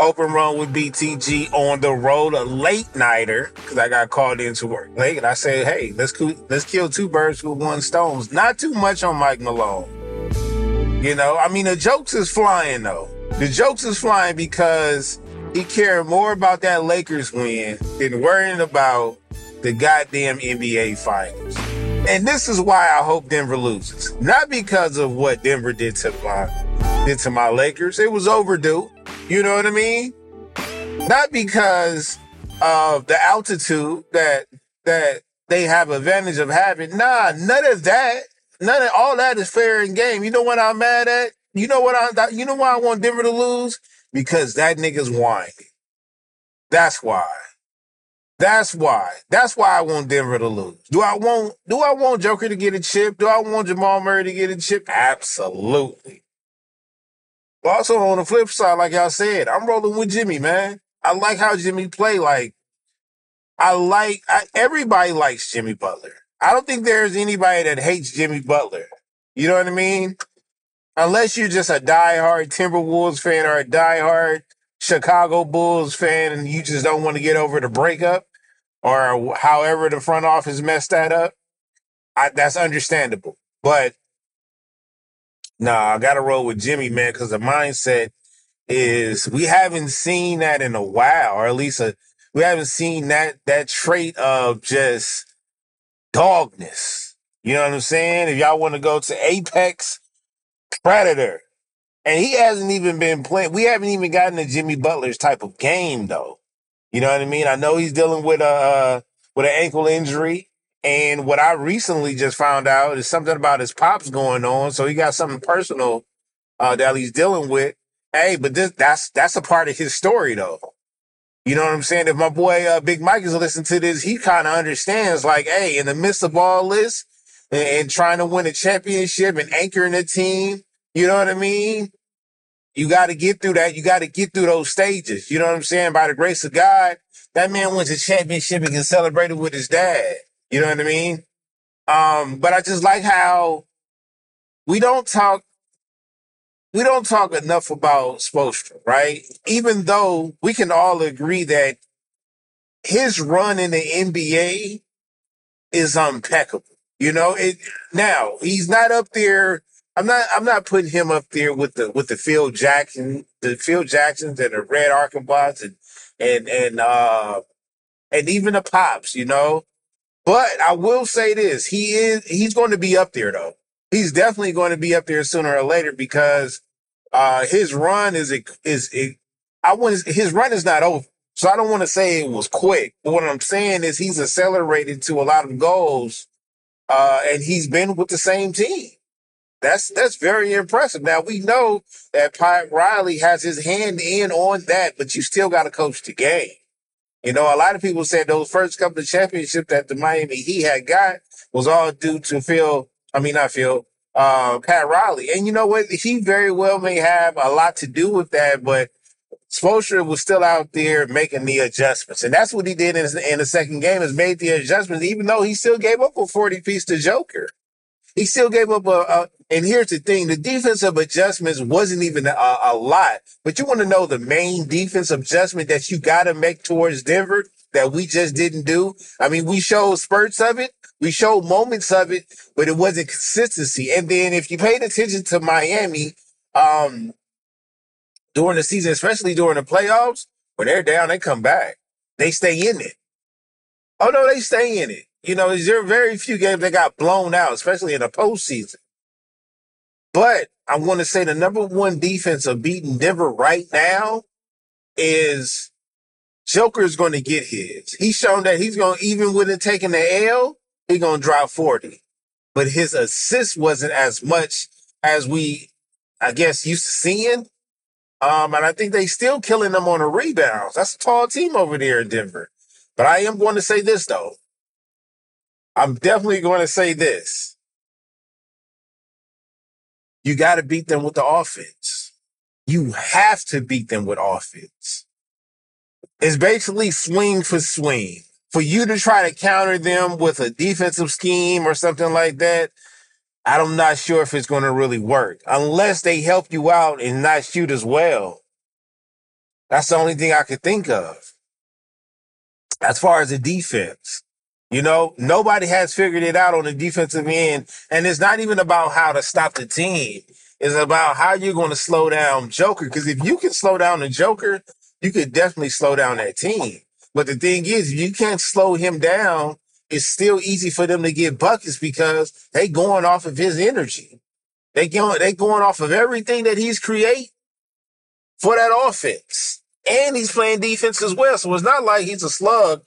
Open run with BTG on the road, a late nighter, because I got called into work late. And I said, hey, let's, co- let's kill two birds with one stone. Not too much on Mike Malone. You know, I mean, the jokes is flying though. The jokes is flying because he cared more about that Lakers win than worrying about the goddamn NBA finals. And this is why I hope Denver loses. Not because of what Denver did to my did to my Lakers. It was overdue. You know what I mean? Not because of the altitude that that they have advantage of having. Nah, none of that. None of all that is fair in game. You know what I'm mad at? You know what I you know why I want Denver to lose? Because that nigga's whining. That's why. That's why. That's why I want Denver to lose. Do I want do I want Joker to get a chip? Do I want Jamal Murray to get a chip? Absolutely. Also on the flip side, like y'all said, I'm rolling with Jimmy, man. I like how Jimmy play. Like I like I, everybody likes Jimmy Butler. I don't think there's anybody that hates Jimmy Butler. You know what I mean? Unless you're just a diehard Timberwolves fan or a diehard Chicago Bulls fan and you just don't want to get over the breakup or however the front office messed that up, I, that's understandable. But nah, I got to roll with Jimmy, man, because the mindset is we haven't seen that in a while, or at least a, we haven't seen that that trait of just dogness. You know what I'm saying? If y'all want to go to Apex Predator, and he hasn't even been playing. We haven't even gotten to Jimmy Butler's type of game, though. You know what I mean? I know he's dealing with a uh, with an ankle injury, and what I recently just found out is something about his pops going on. So he got something personal uh, that he's dealing with. Hey, but this that's that's a part of his story, though. You know what I'm saying? If my boy uh, Big Mike is listening to this, he kind of understands. Like, hey, in the midst of all this, and, and trying to win a championship and anchoring a team, you know what I mean? You got to get through that. You got to get through those stages. You know what I'm saying? By the grace of God, that man went to championship and can celebrate it with his dad. You know what I mean? Um, but I just like how we don't talk we don't talk enough about Spoelstra, right? Even though we can all agree that his run in the NBA is impeccable. You know, it now he's not up there. I'm not I'm not putting him up there with the with the Phil Jackson, the Phil Jacksons and the Red Auerbachs and and and uh and even the Pops, you know. But I will say this, he is he's going to be up there though. He's definitely going to be up there sooner or later because uh his run is is, is I want his run is not over. So I don't want to say it was quick. But what I'm saying is he's accelerated to a lot of goals uh and he's been with the same team. That's that's very impressive. Now we know that Pat Riley has his hand in on that, but you still got to coach the game. You know, a lot of people said those first couple of championships that the Miami Heat had got was all due to Phil. I mean, not Phil, uh, Pat Riley. And you know what? He very well may have a lot to do with that, but Spoelstra was still out there making the adjustments, and that's what he did in, in the second game. Is made the adjustments, even though he still gave up a forty piece to Joker. He still gave up a, a, and here's the thing: the defensive adjustments wasn't even a, a lot. But you want to know the main defensive adjustment that you got to make towards Denver that we just didn't do. I mean, we showed spurts of it, we showed moments of it, but it wasn't consistency. And then if you paid attention to Miami, um, during the season, especially during the playoffs, when they're down, they come back. They stay in it. Oh no, they stay in it. You know, there are very few games that got blown out, especially in the postseason. But I want to say the number one defense of beating Denver right now is Joker is going to get his. He's shown that he's going to, even with it taking the L, he's going to drop 40. But his assist wasn't as much as we, I guess, used to seeing. Um, and I think they still killing them on the rebounds. That's a tall team over there in Denver. But I am going to say this though. I'm definitely going to say this. You got to beat them with the offense. You have to beat them with offense. It's basically swing for swing. For you to try to counter them with a defensive scheme or something like that, I'm not sure if it's going to really work unless they help you out and not shoot as well. That's the only thing I could think of as far as the defense. You know, nobody has figured it out on the defensive end. And it's not even about how to stop the team. It's about how you're going to slow down Joker. Because if you can slow down the Joker, you could definitely slow down that team. But the thing is, if you can't slow him down, it's still easy for them to get buckets because they going off of his energy. They going they going off of everything that he's create for that offense. And he's playing defense as well. So it's not like he's a slug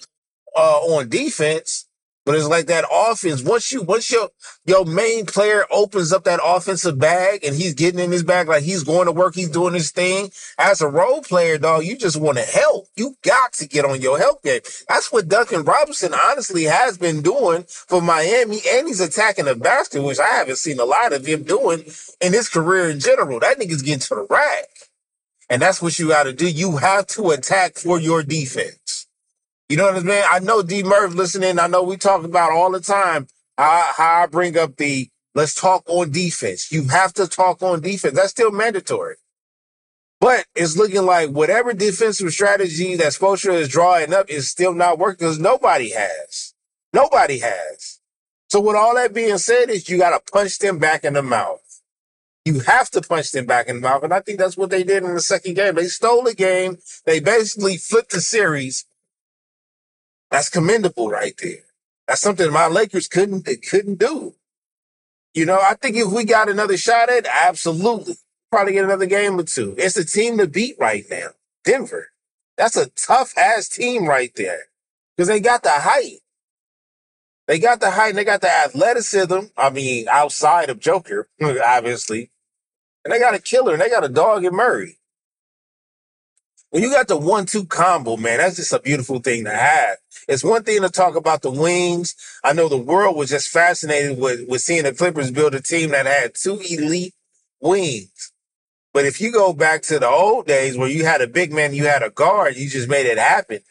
uh, on defense. But it's like that offense. Once you, once your your main player opens up that offensive bag and he's getting in his bag, like he's going to work, he's doing his thing. As a role player, dog, you just want to help. You got to get on your help game. That's what Duncan Robinson honestly has been doing for Miami, and he's attacking the basket, which I haven't seen a lot of him doing in his career in general. That nigga's getting to the rack, and that's what you got to do. You have to attack for your defense. You know what I mean? I know D Murph listening. I know we talk about all the time how, how I bring up the let's talk on defense. You have to talk on defense. That's still mandatory. But it's looking like whatever defensive strategy that Spoelstra is drawing up is still not working because nobody has. Nobody has. So with all that being said, is you got to punch them back in the mouth. You have to punch them back in the mouth. And I think that's what they did in the second game. They stole the game. They basically flipped the series that's commendable right there. That's something my Lakers couldn't they couldn't do. You know, I think if we got another shot at, it, absolutely, probably get another game or two. It's a team to beat right now, Denver. That's a tough ass team right there because they got the height. They got the height and they got the athleticism. I mean, outside of Joker, obviously. And they got a killer and they got a dog in Murray. When you got the one-two combo, man, that's just a beautiful thing to have. It's one thing to talk about the wings. I know the world was just fascinated with, with seeing the Clippers build a team that had two elite wings. But if you go back to the old days where you had a big man, you had a guard, you just made it happen.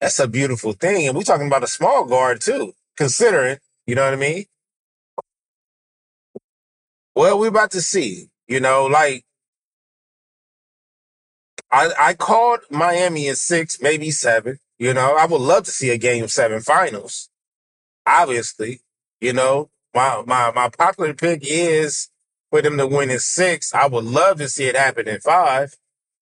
That's a beautiful thing. And we're talking about a small guard too, considering, you know what I mean? Well, we're about to see, you know, like I, I called Miami in six, maybe seven. You know, I would love to see a game seven finals. Obviously, you know, my my my popular pick is for them to win in six. I would love to see it happen in five.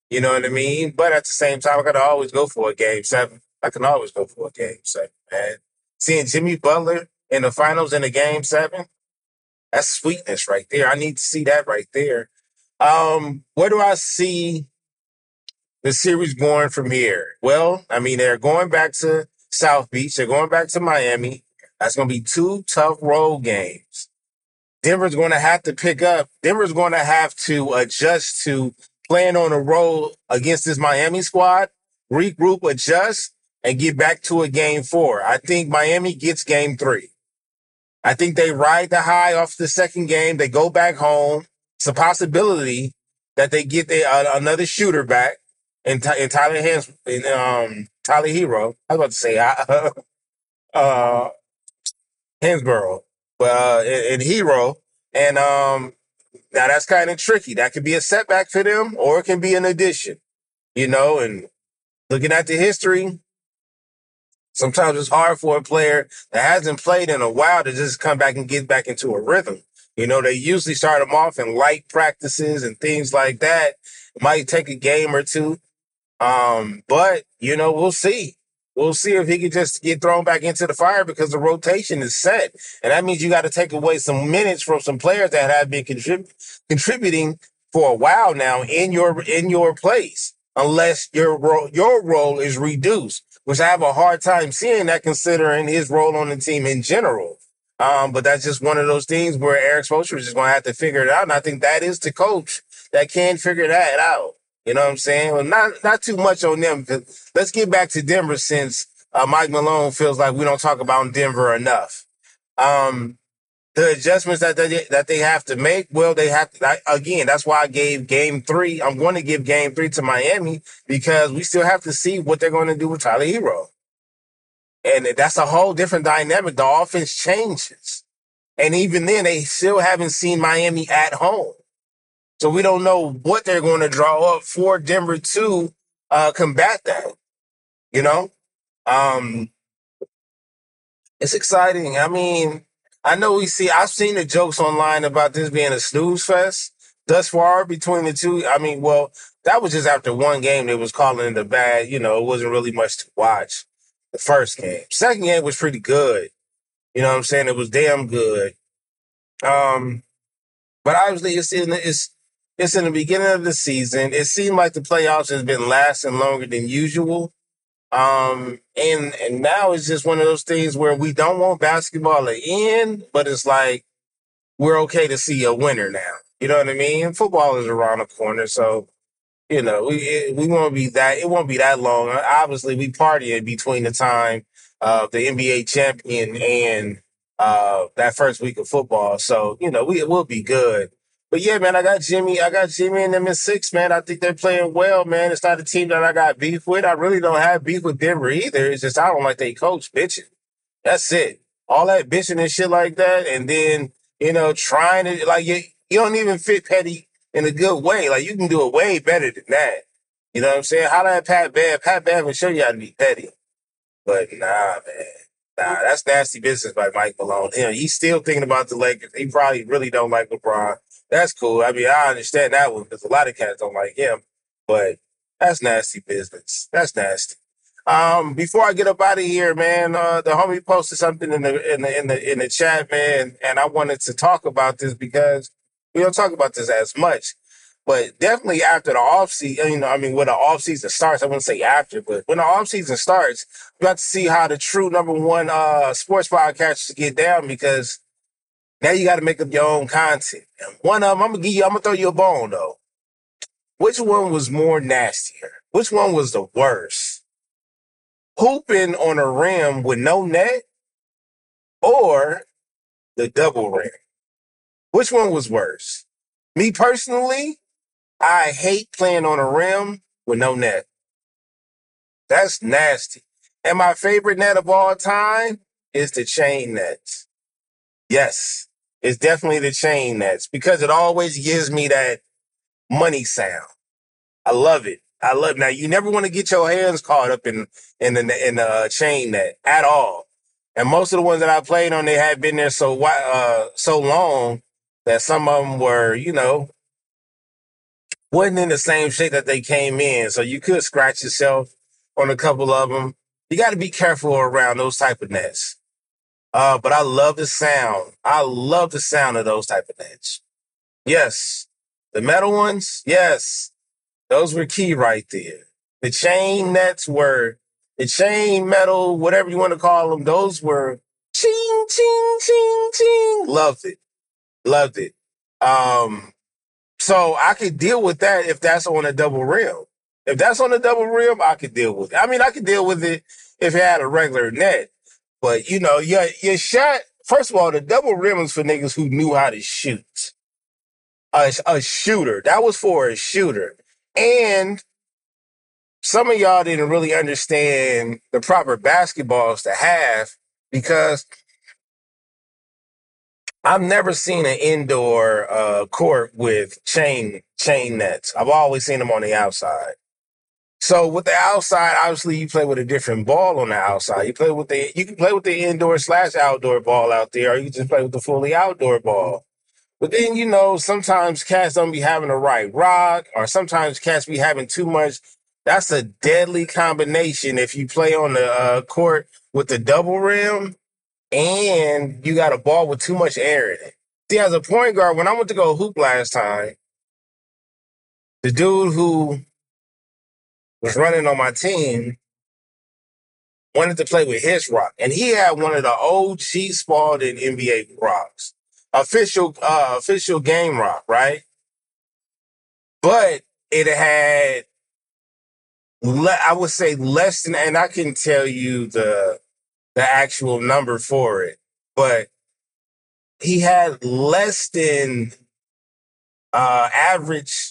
You know what I mean? But at the same time, I gotta always go for a game seven. I can always go for a game seven, man. Seeing Jimmy Butler in the finals in a game seven, that's sweetness right there. I need to see that right there. Um, where do I see the series going from here? Well, I mean, they're going back to South Beach. They're going back to Miami. That's going to be two tough road games. Denver's going to have to pick up. Denver's going to have to adjust to playing on the road against this Miami squad, regroup, adjust, and get back to a game four. I think Miami gets game three. I think they ride the high off the second game. They go back home. It's a possibility that they get uh, another shooter back and, and Tyler Hans and um Tyler Herro. I was about to say uh, uh Hansbrough, but uh and, and Herro. And um now that's kind of tricky. That could be a setback for them, or it can be an addition. You know, and looking at the history, sometimes it's hard for a player that hasn't played in a while to just come back and get back into a rhythm. You know, they usually start them off in light practices and things like that. It might take a game or two, um, but you know, we'll see. We'll see if he can just get thrown back into the fire because the rotation is set, and that means you got to take away some minutes from some players that have been contrib- contributing for a while now in your in your place, unless your role your role is reduced, which I have a hard time seeing that considering his role on the team in general. Um, but that's just one of those things where Erik Spoelstra is just going to have to figure it out, and I think that is the coach that can figure that out. You know what I'm saying? Well, not not too much on them. Let's get back to Denver since uh, Mike Malone feels like we don't talk about Denver enough. Um, the adjustments that they that they have to make, well, they have to, I, again. That's why I gave Game Three. I'm going to give Game Three to Miami because we still have to see what they're going to do with Tyler Herro, and that's a whole different dynamic. The offense changes, and even then, they still haven't seen Miami at home. So we don't know what they're going to draw up for Denver to uh, combat that. You know, um, it's exciting. I mean, I know we see. I've seen the jokes online about this being a snooze fest thus far between the two. I mean, well, that was just after one game. They was calling it a bad. You know, it wasn't really much to watch. The first game, second game was pretty good. You know what I'm saying? It was damn good. Um, but obviously, it's in it's it's in the beginning of the season. It seemed like the playoffs has been lasting longer than usual. Um, and and now it's just one of those things where we don't want basketball to end, but it's like we're okay to see a winner now. You know what I mean? Football is around the corner, so you know, we it, we won't be that. It won't be that long. Obviously, we partying between the time of the NBA champion and uh, that first week of football. So you know, we will be good. But yeah, man, I got Jimmy. I got Jimmy and them in six, man. I think they're playing well, man. It's not a team that I got beef with. I really don't have beef with Denver either. It's just I don't like they coach bitching. That's it. All that bitching and shit like that, and then you know trying to like you, you don't even fit Petty in a good way. Like you can do it way better than that. You know what I'm saying? How that Pat Bev? Pat Bev will show you how to be petty. But nah, man. Nah, that's nasty business by Mike Malone. Him, he's still thinking about the Lakers. He probably really don't like LeBron. That's cool. I mean, I understand that one because a lot of cats don't like him. But that's nasty business. That's nasty. Um, before I get up out of here, man, uh, the homie posted something in the in the in the in the chat, man, and I wanted to talk about this because we don't talk about this as much. But definitely after the off season, you know, I mean, when the off season starts, I wouldn't say after, but when the off season starts, you got to see how the true number one uh sports podcasters get down because now you got to make up your own content. One of them, I'm gonna give you, I'm gonna throw you a bone though. Which one was more nastier? Which one was the worst? Hooping on a rim with no net or the double rim? Which one was worse? Me personally, I hate playing on a rim with no net. That's nasty. And my favorite net of all time is the chain nets. Yes, it's definitely the chain nets because it always gives me that money sound. I love it. I love now. You never want to get your hands caught up in in the in the uh, chain net at all. And most of the ones that I played on, they had been there so uh so long that some of them were, you know, wasn't in the same shape that they came in. So you could scratch yourself on a couple of them. You got to be careful around those type of nets. Uh, but I love the sound. I love the sound of those type of nets. Yes. The metal ones, yes. Those were key right there. The chain nets were the chain metal, whatever you want to call them. Those were ching, ching, ching, ching. Loved it. Loved it. Um, so I could deal with that if that's on a double rim. If that's on a double rim, I could deal with it. I mean, I could deal with it if it had a regular net. But you know, your your shot. First of all, the double rim was for niggas who knew how to shoot. A, a shooter. That was for a shooter. And some of y'all didn't really understand the proper basketballs to have because I've never seen an indoor uh, court with chain chain nets. I've always seen them on the outside. So with the outside, obviously you play with a different ball on the outside. You play with the you can play with the indoor slash outdoor ball out there, or you just play with the fully outdoor ball. But then you know sometimes cats don't be having the right rock, or sometimes cats be having too much. That's a deadly combination if you play on the uh, court with the double rim and you got a ball with too much air in it. See, as a point guard, when I went to go hoop last time, the dude who was running on my team wanted to play with his rock, and he had one of the old OG Spalding NBA rocks, official uh, official game rock, right? But it had, le- I would say, less than, and I can tell you the the actual number for it, but he had less than uh, average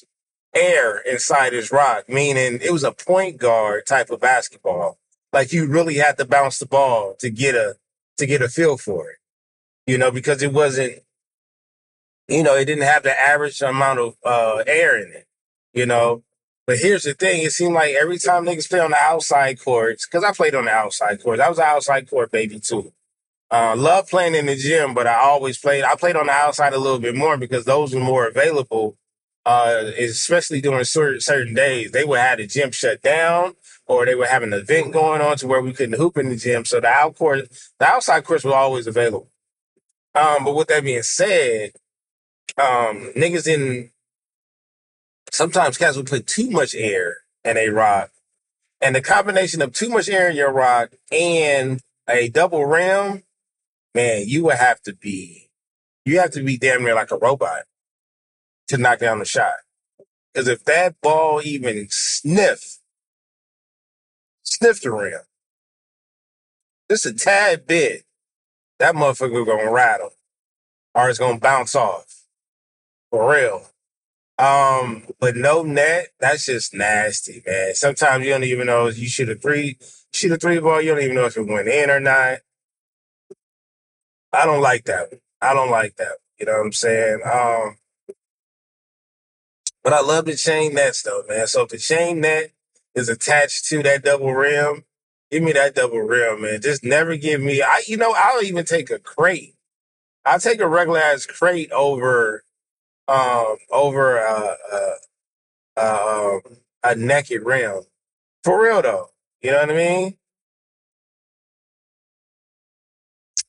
air inside his rock, meaning it was a point guard type of basketball. Like you really had to bounce the ball to get a to get a feel for it, you know, because it wasn't, you know, it didn't have the average amount of uh, air in it, you know. But here's the thing: it seemed like every time niggas play on the outside courts, because I played on the outside courts. I was an outside court baby too. Uh, love playing in the gym, but I always played. I played on the outside a little bit more because those were more available. Uh, especially during certain, days, they would have the gym shut down, or they would have an event going on to where we couldn't hoop in the gym. So the out court, the outside courts were always available. Um, but with that being said, um, niggas in sometimes cats will put too much air in a rock, and the combination of too much air in your rock and a double rim, man, you would have to be, you have to be damn near like a robot to knock down the shot. Because if that ball even sniff, sniff the rim, just a tad bit, that motherfucker gonna rattle or it's gonna bounce off for real. Um, but no net, that's just nasty, man. Sometimes you don't even know if you shoot a three, shoot a three ball, you don't even know if it went in or not. I don't like that. I don't like that. You know what I'm saying? Um, but I love the chain nets though, man. So if the chain net is attached to that double rim, give me that double rim, man. Just never give me. I, you know, I'll even take a crate. I'll take a regular ass crate over, um, over uh, uh, uh, a naked rim. For real though, you know what I mean?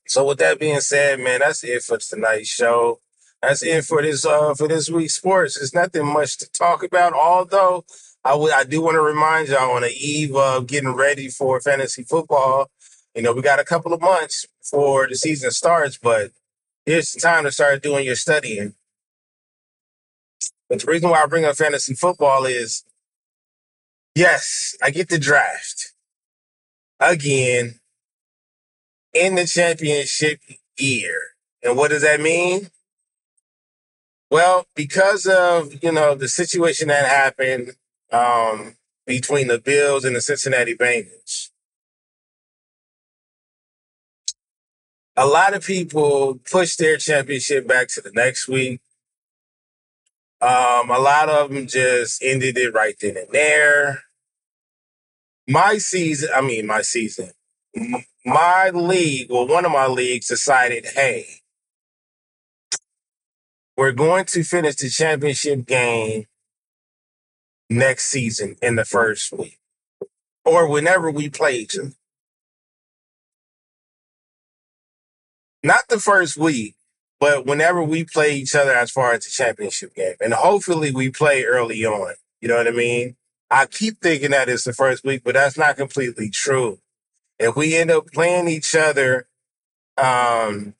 So with that being said, man, that's it for tonight's show. That's it for this uh for this week's sports. There's nothing much to talk about. Although I would I do want to remind y'all on the eve of getting ready for fantasy football. You know, we got a couple of months before the season starts, but here's the time to start doing your studying. But the reason why I bring up fantasy football is yes, I get the draft again in the championship year. And what does that mean? Well, because of, you know, the situation that happened um, between the Bills and the Cincinnati Bengals, a lot of people pushed their championship back to the next week. Um, a lot of them just ended it right then and there. My season, I mean, my season, my league, well, one of my leagues decided, hey, we're going to finish the championship game next season in the first week or whenever we play each other. Not the first week, but whenever we play each other as far as the championship game. And hopefully we play early on. You know what I mean? I keep thinking that it's the first week, but that's not completely true. If we end up playing each other, um,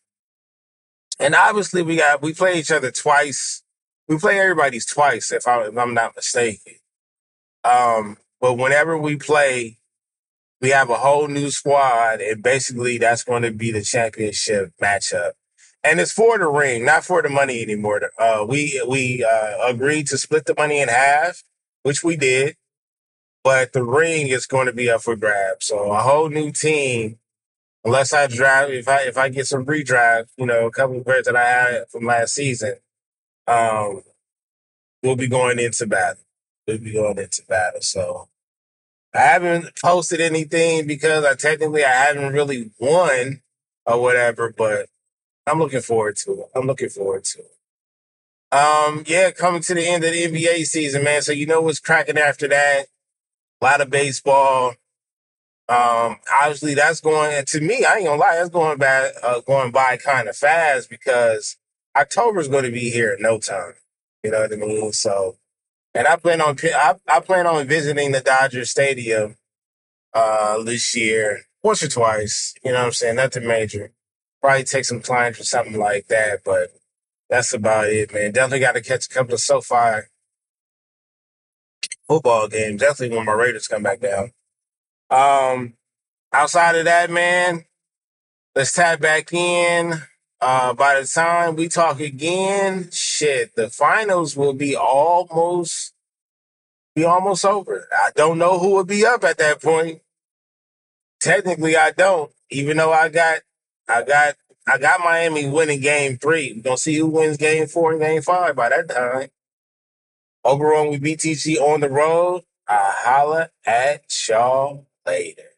and obviously we got we play each other twice. We play everybody's twice, if I if I'm not mistaken. Um, but whenever we play, we have a whole new squad, and basically that's going to be the championship matchup. And it's for the ring, not for the money anymore. Uh, we we uh, agreed to split the money in half, which we did, but the ring is going to be up for grabs. So a whole new team, unless I drive, if I if I get some redraft, you know, a couple of players that I had from last season, um, we'll be going into battle. We'll be going into battle. So I haven't posted anything because I technically I haven't really won or whatever, but I'm looking forward to it. I'm looking forward to it. Um, yeah, coming to the end of the NBA season, man. So you know what's cracking after that? A lot of baseball. Um, obviously that's going to me, I ain't gonna lie, that's going by uh, going by kind of fast because October's going to be here in no time. You know what I mean? So, and I plan on I, I plan on visiting the Dodger Stadium uh this year once or twice. You know what I'm saying? Nothing major. Probably take some clients or something like that, but that's about it, man. Definitely got to catch a couple of SoFi football games. Definitely when my Raiders come back down. Um, outside of that, man, let's tap back in. Uh, by the time we talk again, shit, the finals will be almost be almost over. I don't know who will be up at that point. Technically, I don't. Even though I got, I got, I got Miami winning game three. We're gonna see who wins game four and game five by that time. Over on with BTG on the road. I holla at y'all later.